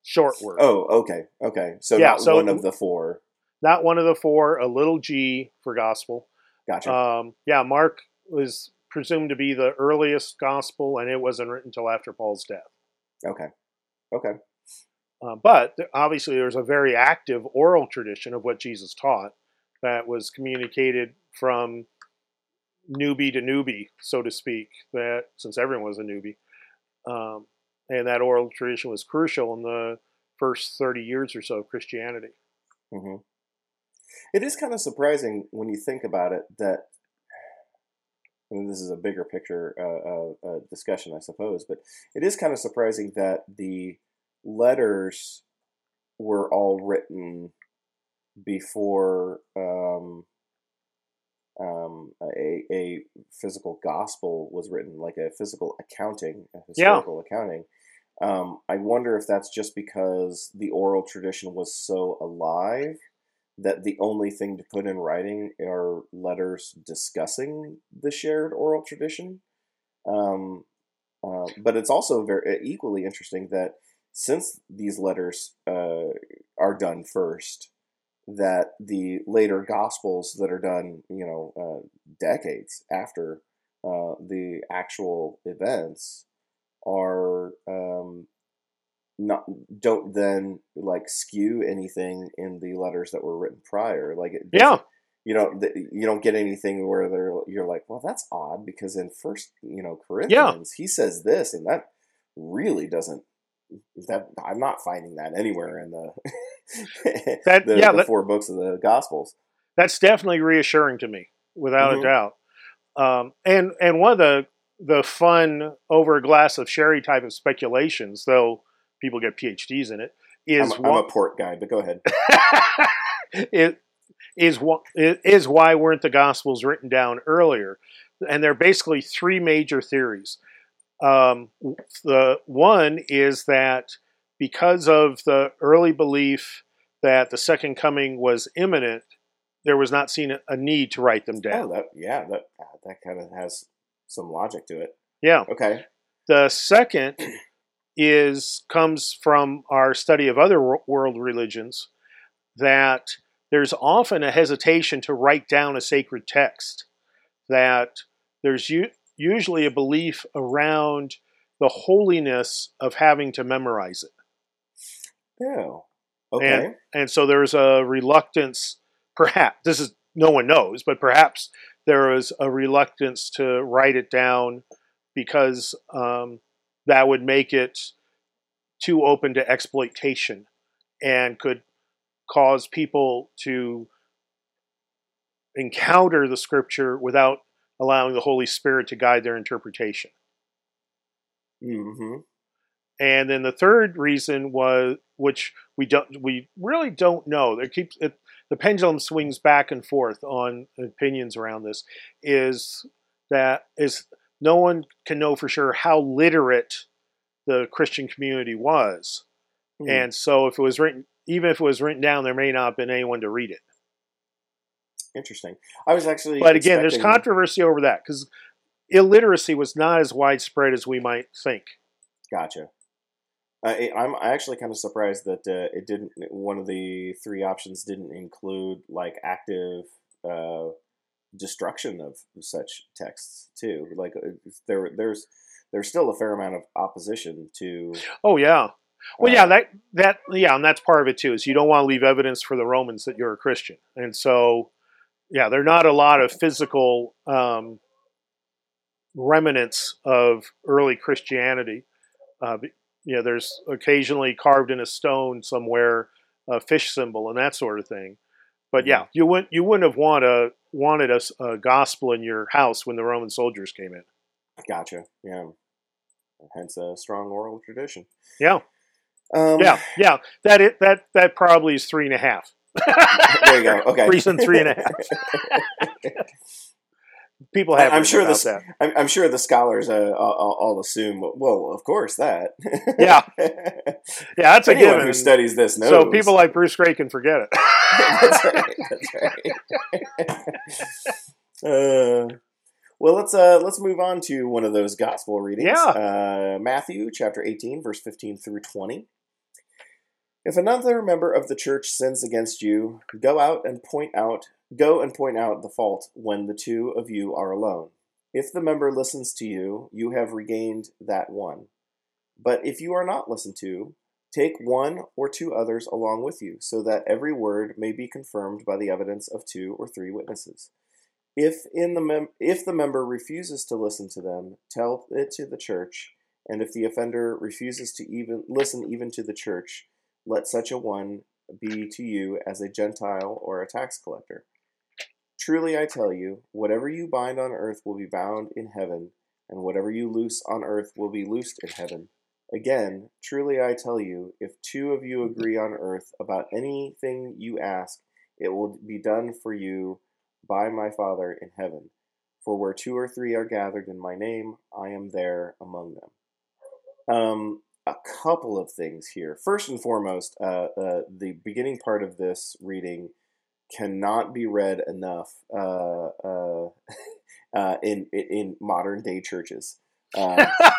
short word. Oh, okay, okay. So Yeah, not so- one of the four. Not one of the four, a little g for gospel. Gotcha. Um, yeah, Mark was presumed to be the earliest gospel, and it wasn't written until after Paul's death. okay, okay. Uh, but obviously, there's a very active oral tradition of what Jesus taught that was communicated from newbie to newbie, so to speak. That since everyone was a newbie, um, and that oral tradition was crucial in the first 30 years or so of Christianity. hmm It is kind of surprising when you think about it that. Mean, this is a bigger picture uh, uh, uh, discussion, I suppose, but it is kind of surprising that the letters were all written before um, um, a, a physical gospel was written, like a physical accounting, a Yeah. historical accounting. Um, I wonder if that's just because the oral tradition was so alive that the only thing to put in writing are letters discussing the shared oral tradition. Um, uh, but it's also very equally interesting that since these letters uh, are done first, that the later gospels that are done, you know, uh, decades after uh, the actual events are um, not don't then like skew anything in the letters that were written prior. Like it Yeah. you don't you don't get anything where they're you're like, well, that's odd because in First you know Corinthians he says this and that really doesn't that I'm not finding that anywhere in the That- the, yeah, the that- four books of the Gospels. That's definitely reassuring to me, without Mhm. a doubt. Um, and and one of the the fun over a glass of sherry type of speculations, though people get PhDs in it, is I'm, I'm a port guy, but go ahead. it is what is why weren't the gospels written down earlier and there are basically three major theories um, the one is that because of the early belief that the second coming was imminent there was not seen a- need to write them Oh, down that yeah, that that kind of has some logic to it. yeah Okay. the second is comes from our study of other world religions that there's often a hesitation to write down a sacred text that there's usually a belief around the holiness of having to memorize it Yeah. Okay. and so there's a reluctance perhaps this is no one knows but perhaps there is a reluctance to write it down because um, that would make it too open to exploitation and could cause people to encounter the scripture without allowing the holy spirit to guide their interpretation hmm and then the third reason was, which we don't, we really don't know. There keeps it, the pendulum swings back and forth on opinions around this. Is that is no one can know for sure how literate the Christian community was, Hmm. and so if it was written, even if it was written down, there may not have been anyone to read it. Interesting. I was actually. But again, there's controversy over that because illiteracy was not as widespread as we might think. Gotcha. I, I'm actually kind of surprised that uh, it didn't. One of the three options didn't include like active uh, destruction of such texts too. Like uh, there, there's there's still a fair amount of opposition to. Oh yeah. Well, uh, yeah, that that yeah, and that's part of it too. Is you don't want to leave evidence for the Romans that you're a Christian, and so yeah, there are not a lot of physical um, remnants of early Christianity. Uh, you know, there's occasionally carved in a stone somewhere a fish symbol and that sort of thing. But yeah, you wouldn't you wouldn't have want a, wanted a, a gospel in your house when the Roman soldiers came in. Gotcha. Yeah. Hence a strong oral tradition. Yeah. Um, Yeah, yeah. That it that that probably is three and a half. There you go. Okay. Reason three and a half. People have. I'm sure this- that. I'm, I'm sure the scholars uh, all, all assume, well, of course that. Yeah. Yeah, that's a Anyone given. who studies this knows. so people like Bruce Gray can forget it. that's right. That's right. uh, well, let's uh, let's move on to one of those gospel readings. Yeah. Uh, Matthew chapter 18, verse 15 through 20. If another member of the church sins against you, go out and point out go and point out the fault when the two of you are alone. If the member listens to you, you have regained that one. But if you are not listened to, Take one or two others along with you, so that every word may be confirmed by the evidence of two or three witnesses. If in the mem- if the member refuses to listen to them, tell it to the church, and if the offender refuses to even listen even to the church, let such a one be to you as a Gentile or a tax collector. Truly I tell you, whatever you bind on earth will be bound in heaven, and whatever you loose on earth will be loosed in heaven. Again, truly I tell you, if two of you agree on earth about anything you ask, it will be done for you by my Father in heaven. For where two or three are gathered in my name, I am there among them. Um, a couple of things here. First and foremost, uh, uh, the beginning part of this reading cannot be read enough uh, uh, uh, in in modern day churches. Um,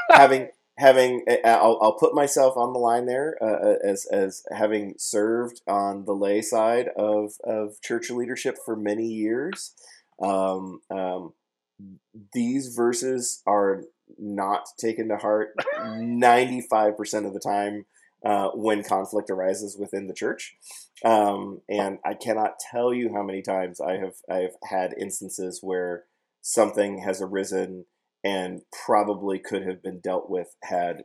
having having I'll, I'll put myself on the line there uh, as as having served on the lay side of of church leadership for many years. Um, um, these verses are not taken to heart 95% of the time uh, when conflict arises within the church. Um, and I cannot tell you how many times I have I've had instances where something has arisen and probably could have been dealt with had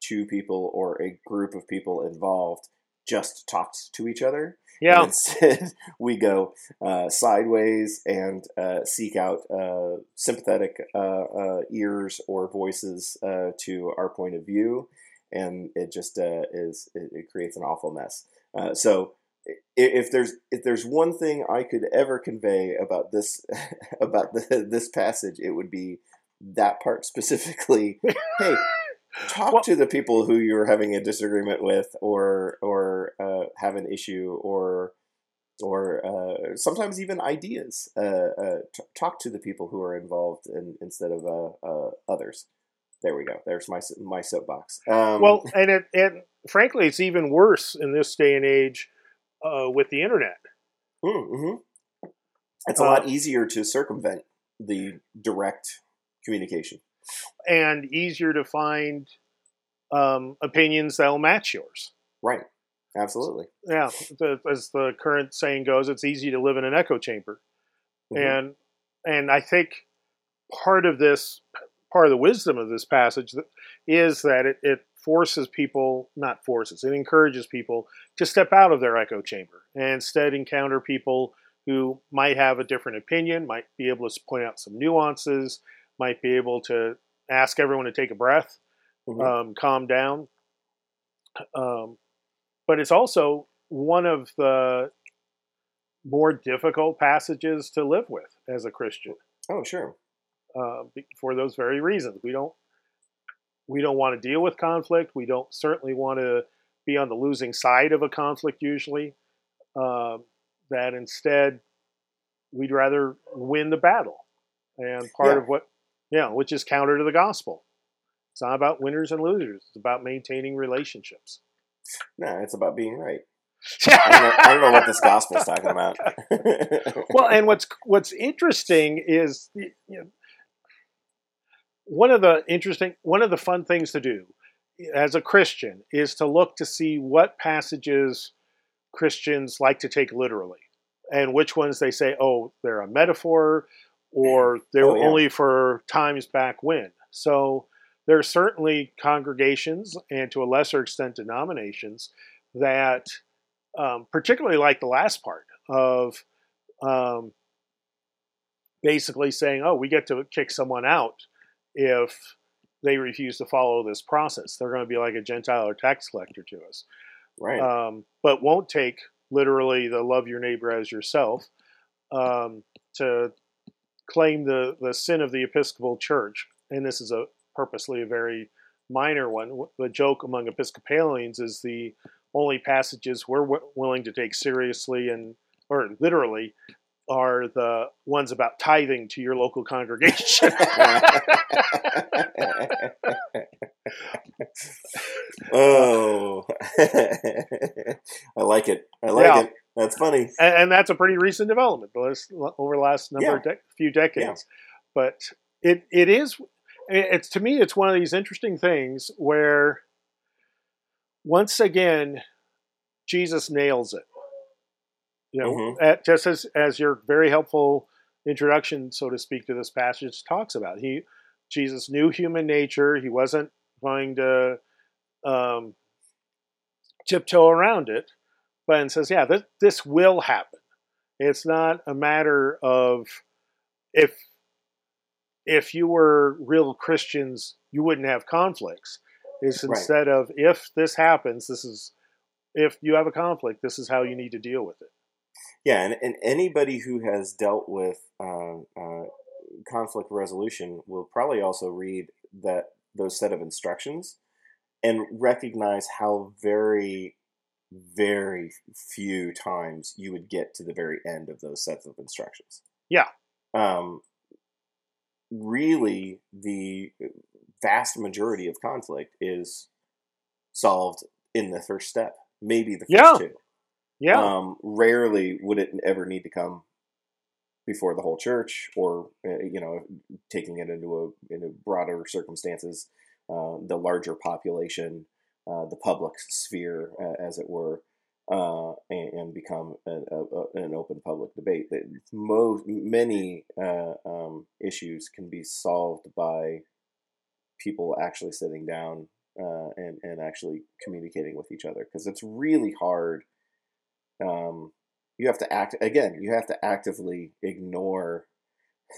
two people or a group of people involved just talked to each other. Yeah, instead, we go uh, sideways and uh, seek out uh, sympathetic uh, uh, ears or voices uh, to our point of view, and it just uh, is it, it creates an awful mess. Uh, so, if there's if there's one thing I could ever convey about this about the, this passage, it would be that part specifically. hey, talk Well- to the people who you're having a disagreement with or or uh, have an issue or or uh, sometimes even ideas uh, uh, t- talk to the people who are involved in, instead of uh, uh, others there we go there's my my soapbox um, well, and it and frankly, it's even worse in this day and age uh, with the internet. mm-hmm. it's a lot easier to circumvent the direct communication and easier to find um, opinions that'll match yours. right absolutely Yeah, as the current saying goes, it's easy to live in an echo chamber, Mhm. and and I think part of this, part of the wisdom of this passage, is that it, it forces people, not forces, it encourages people to step out of their echo chamber and instead encounter people who might have a different opinion, might be able to point out some nuances, might be able to ask everyone to take a breath Mhm. um, calm down. Um, but it's also one of the more difficult passages to live with as a Christian oh sure uh, for those very reasons. We don't we don't want to deal with conflict. We don't certainly want to be on the losing side of a conflict. Usually, um, that instead we'd rather win the battle, and part Yeah. of what yeah, which is counter to the gospel. It's not about winners and losers. It's about maintaining relationships. no it's about being right I don't know, I don't know what this gospel's talking about well, and what's what's interesting is you know, one of the interesting one of the fun things to do as a Christian is to look to see what passages Christians like to take literally, and which ones they say, oh, they're a metaphor, or they Oh, were yeah. only for times back when. So, there are certainly congregations and to a lesser extent denominations that um, particularly like the last part of um, basically saying, oh, we get to kick someone out if they refuse to follow this process. They're going to be like a Gentile or tax collector to us. Right. Um, but won't take literally the love your neighbor as yourself um, to claim the, the sin of the Episcopal Church. And this is a purposely a very minor one. The joke among Episcopalians is the only passages we're w- willing to take seriously and or literally are the ones about tithing to your local congregation. oh, I like it. I like Yeah. it. That's funny. and, and that's a pretty recent development over the last number of de- few decades. But it it is it's to me it's one of these interesting things where once again Jesus nails it. You know, Mhm. at, just as as your very helpful introduction, so to speak, to this passage talks about. He Jesus knew human nature. He wasn't trying to um, tiptoe around it, and says, yeah, this, this will happen. It's not a matter of if if you were real Christians, you wouldn't have conflicts. It's Right. instead of if this happens, this is if you have a conflict, this is how you need to deal with it. Yeah, and, and anybody who has dealt with uh, uh, conflict resolution will probably also read that those set of instructions and recognize how very, very few times you would get to the very end of those sets of instructions. Yeah. Um, really, the vast majority of conflict is solved in the first step, maybe the first Yeah. two. Yeah, Um, rarely would it ever need to come before the whole church, or uh, you know, taking it into a into broader circumstances, uh, the larger population, the public sphere, uh, as it were, uh, and, and become an, a, a- an open public debate. That most many uh, um, issues can be solved by people actually sitting down uh, and and actually communicating with each other because it's really hard um, you have to act again. You have to actively ignore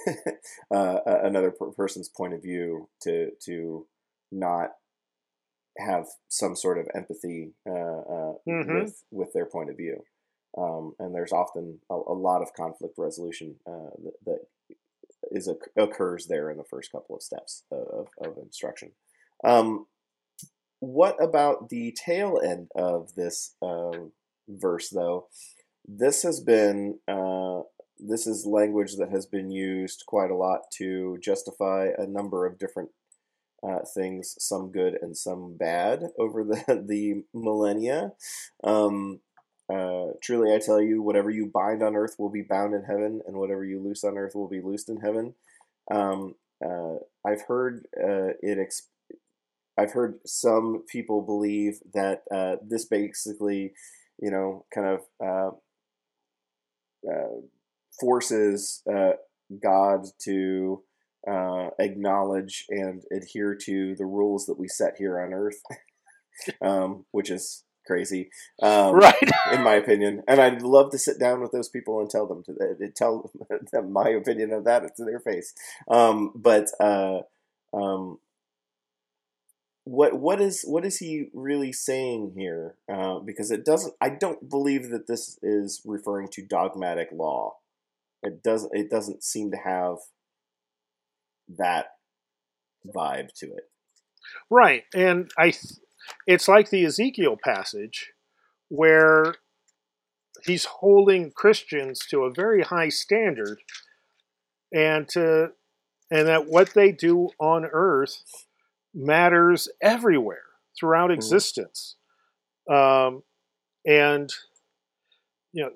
uh, another per- person's point of view to to not have some sort of empathy uh, uh, Mhm. with with their point of view. Um, and there's often a, a lot of conflict resolution uh, that, that is oc- occurs there in the first couple of steps of, of instruction. Um, what about the tail end of this um, verse, though? This has been uh, this is language that has been used quite a lot to justify a number of different uh, things, some good and some bad, over the the millennia. Um, uh, truly, I tell you, whatever you bind on earth will be bound in heaven, and whatever you loose on earth will be loosed in heaven. Um, uh, I've heard uh, it. Ex- I've heard some people believe that uh, this basically, you know, kind of uh, forces God to uh, acknowledge and adhere to the rules that we set here on earth, um, which is crazy, um, right. in my opinion. And I'd love to sit down with those people and tell them to uh, tell them my opinion of that to their face. Um, but uh, um, what what is what is he really saying here? Uh, because it doesn't. I don't believe that this is referring to dogmatic law. It doesn't. It doesn't seem to have that vibe to it. Right, and I, th- it's like the Ezekiel passage, where he's holding Christians to a very high standard, and to, and that what they do on earth matters everywhere throughout Mhm. existence, um, and you know,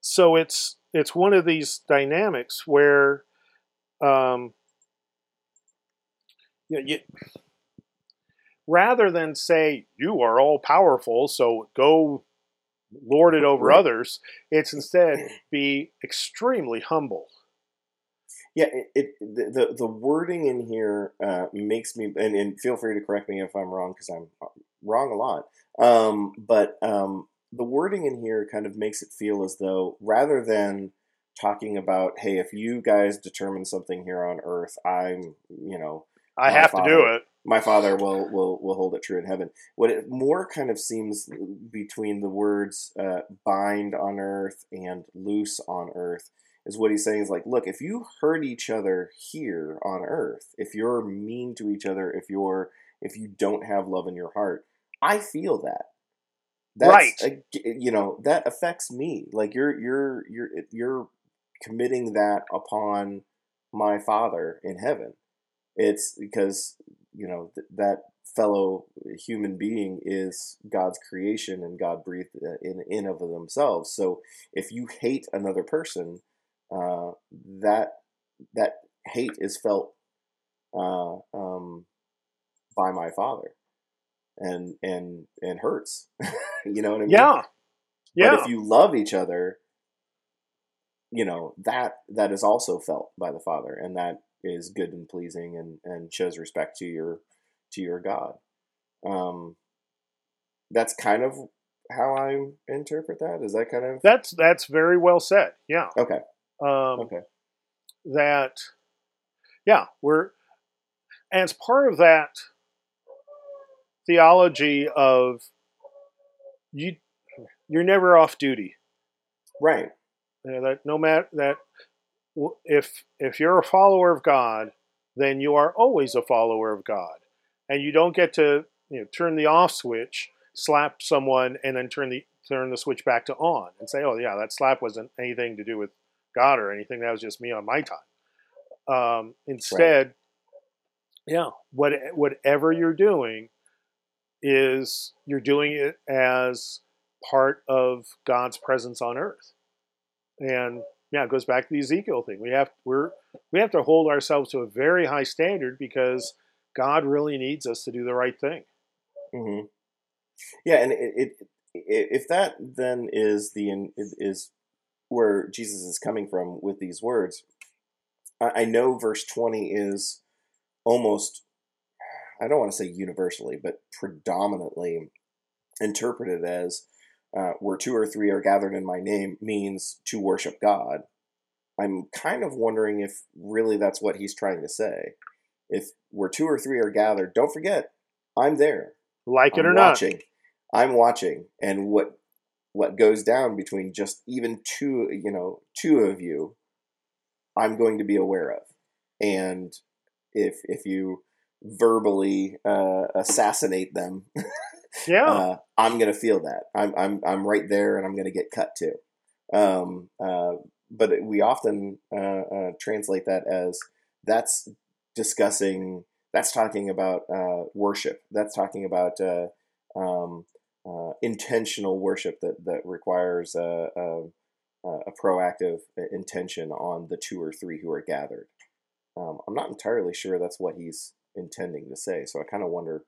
so it's it's one of these dynamics where. Um, you, you, rather than say you are all powerful, so go lord it over others, it's instead be extremely humble. Yeah, it, it the the wording in here uh, makes me and, and feel free to correct me if I'm wrong because I'm uh, wrong a lot. Um, but um, the wording in here kind of makes it feel as though rather than talking about hey if you guys determine something here on earth i'm you know I have to do it. my father will will will hold it true in heaven what it more kind of seems between the words uh, bind on earth and loose on earth is what he's saying is like look if you hurt each other here on earth if you're mean to each other if you're if you don't have love in your heart i feel that Right. a- you know that affects me like you're you're you're you're committing that upon my father in heaven it's because you know th- that fellow human being is god's creation and god breathed uh, in in of themselves so if you hate another person uh, that that hate is felt uh, um, by my father and and and hurts you know what i mean Yeah. Yeah. but if you love each other, you know that that is also felt by the Father, and that is good and pleasing, and and shows respect to your to your God. Um, that's kind of how I interpret that. Is that kind of that's that's very well said. Yeah. okay? Um, Okay. That, yeah, we're, and it's part of that theology of you, you're never off duty. Right. You know, that no matter that, w- if if you're a follower of God, then you are always a follower of God, and you don't get to you know turn the off switch, slap someone, and then turn the turn the switch back to on, and say, oh yeah, that slap wasn't anything to do with God or anything. That was just me on my time. Um, instead, yeah, what whatever you're doing is you're doing it as part of God's presence on earth. And yeah, it goes back to the Ezekiel thing. We have we're we have to hold ourselves to a very high standard because God really needs us to do the right thing. hmm Yeah, and it, it, it if that then is the is where Jesus is coming from with these words, I, I know verse twenty is almost I don't want to say universally, but predominantly interpreted as uh, where two or three are gathered in my name means to worship God. I'm kind of wondering if really that's what he's trying to say. If where two or three are gathered, don't forget, I'm there. Like it I'm or not. I'm watching, and what what goes down between just even two, you know, two of you, I'm going to be aware of. And if if you verbally uh, assassinate them, Yeah. uh, I'm gonna feel that. I'm I'm I'm right there, and I'm gonna get cut too. Um, uh, but we often uh, uh, translate that as that's discussing. That's talking about uh, worship. That's talking about uh, um, intentional worship that that requires a, a, a proactive intention on the two or three who are gathered. Um, I'm not entirely sure that's what he's intending to say, so I kind of wonder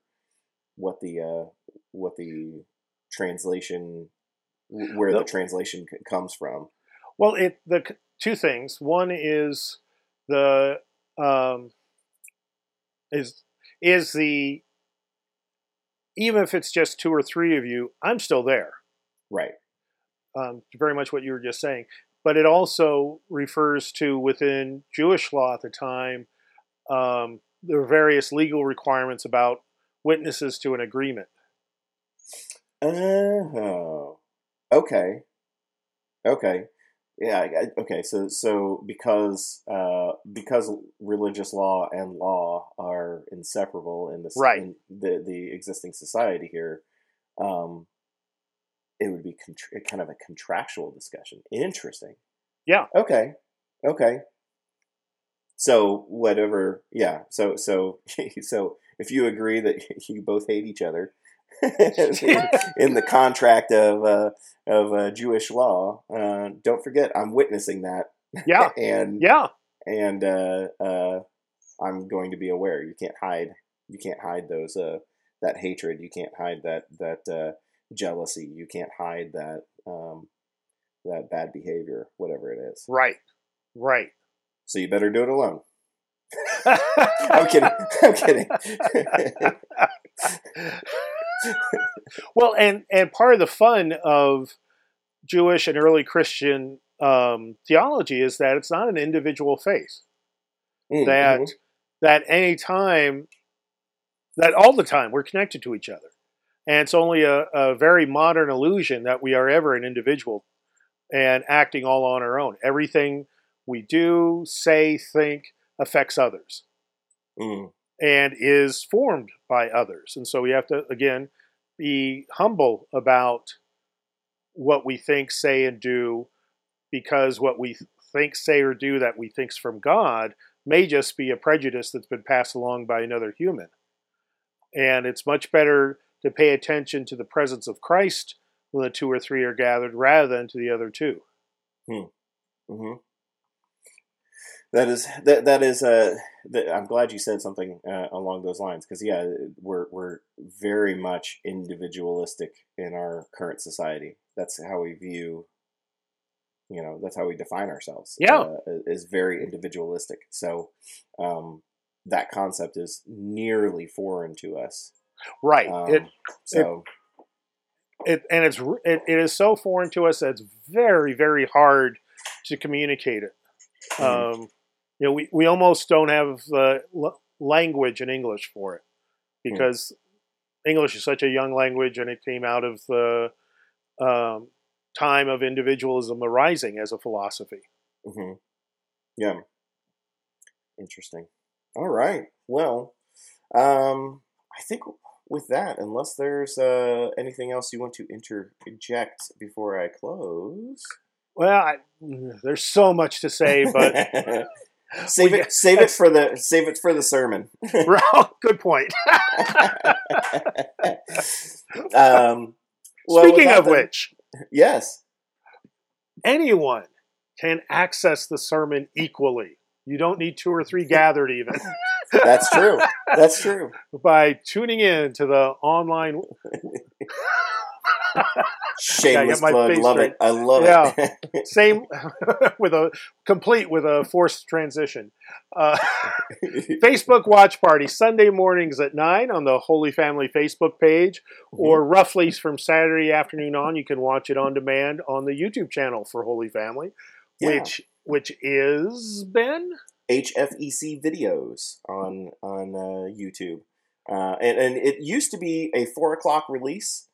what the uh, what the translation where the No. translation comes from. Well, it the two things. One is the um, is is the even if it's just two or three of you, I'm still there. Right. Um, very much what you were just saying. But it also refers to within Jewish law at the time, um, there were various legal requirements about witnesses to an agreement. Oh. Okay. Okay. Yeah. I- Okay. So so because uh, because religious law and law are inseparable in this Right. in the the existing society here, um, it would be contr kind of a contractual discussion. Interesting. Yeah. Okay. Okay. So whatever. Yeah. So so so if you agree that you both hate each other. in the contract of uh, of uh, Jewish law. Uh, don't forget, I'm witnessing that, Yeah, and yeah, and uh, uh, I'm going to be aware. You can't hide. You can't hide those uh, that hatred. You can't hide that that uh, jealousy. You can't hide that um, that bad behavior, whatever it is. right, right. So you better do it alone. I'm kidding. I'm kidding. Well, and and part of the fun of Jewish and early Christian um, theology is that it's not an individual faith. Mm, that mhm. that any time that all the time we're connected to each other and it's only a, a very modern illusion that we are ever an individual and acting all on our own everything we do say think affects others Mm, and is formed by others and so we have to again be humble about what we think say and do because what we think say or do that we think's from god may just be a prejudice that's been passed along by another human. And it's much better to pay attention to the presence of Christ when the two or three are gathered rather than to the other two. hmm That is that that is uh I'm glad you said something uh, along those lines because yeah we're we're very much individualistic in our current society. That's how we view you know that's how we define ourselves. Yeah. uh, is very individualistic. So um, that concept is nearly foreign to us. Right. Um, it, so it and it's it, it is so foreign to us that it's very very hard to communicate it. Mhm. Um, you know, we, we almost don't have the l- language in English for it because English is such a young language and it came out of the um, time of individualism arising as a philosophy. hmm Yeah. Interesting. All right. Well, um, I think with that, unless there's uh, anything else you want to interject before I close, Well, I, there's so much to say, but save it. Save it for the. Save it for the sermon. good point. um, well, Speaking of then- which, yes. anyone can access the sermon equally. You don't need two or three gathered even That's true. That's true. by tuning in to the online. Shameless my plug. Love straight. it. I love Yeah. it. Same with a complete with a forced transition. Uh, Facebook watch party Sunday mornings at nine on the Holy Family Facebook page, or roughly from Saturday afternoon on. You can watch it on demand on the YouTube channel for Holy Family, Yeah. which which is Ben. HFEC videos on on uh, YouTube, uh, and and it used to be a four o'clock release.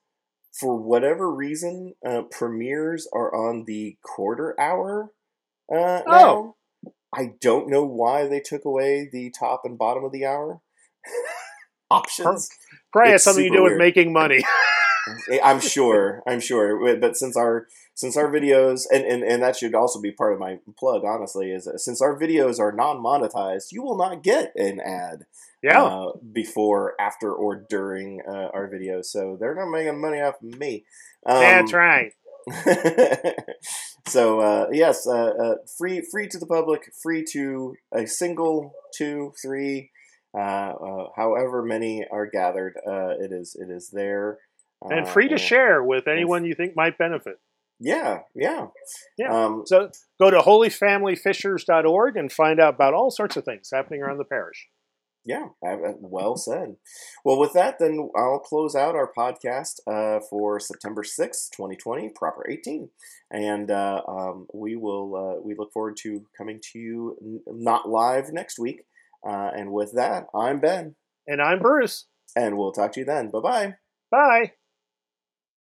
For whatever reason, uh, premieres are on the quarter hour. Uh, Oh. now. I don't know why they took away the top and bottom of the hour options. Probably has It's something to do with weird. making money. I'm sure. I'm sure. But since our since our videos and, and, and that should also be part of my plug, honestly, is that since our videos are non monetized, you will not get an ad yeah. uh, before, after, or during uh, our videos. So they're not making money off of me. Um, That's right. so uh, yes, uh, uh, free free to the public, free to a single, two, three, uh, uh, however many are gathered. Uh, it is it is there And Uh, free to share with anyone you think might benefit. Yeah, yeah, Yeah. Um, So go to holyfamilyfishers.org and find out about all sorts of things happening around the parish. Yeah, uh, well said. Well, with that, then I'll close out our podcast uh, for September sixth, 2020, proper 18. And uh, um, we will, uh, we look forward to coming to you n- not live next week. Uh, and with that, I'm Ben, And I'm Bruce. and we'll talk to you then. Bye bye. Bye.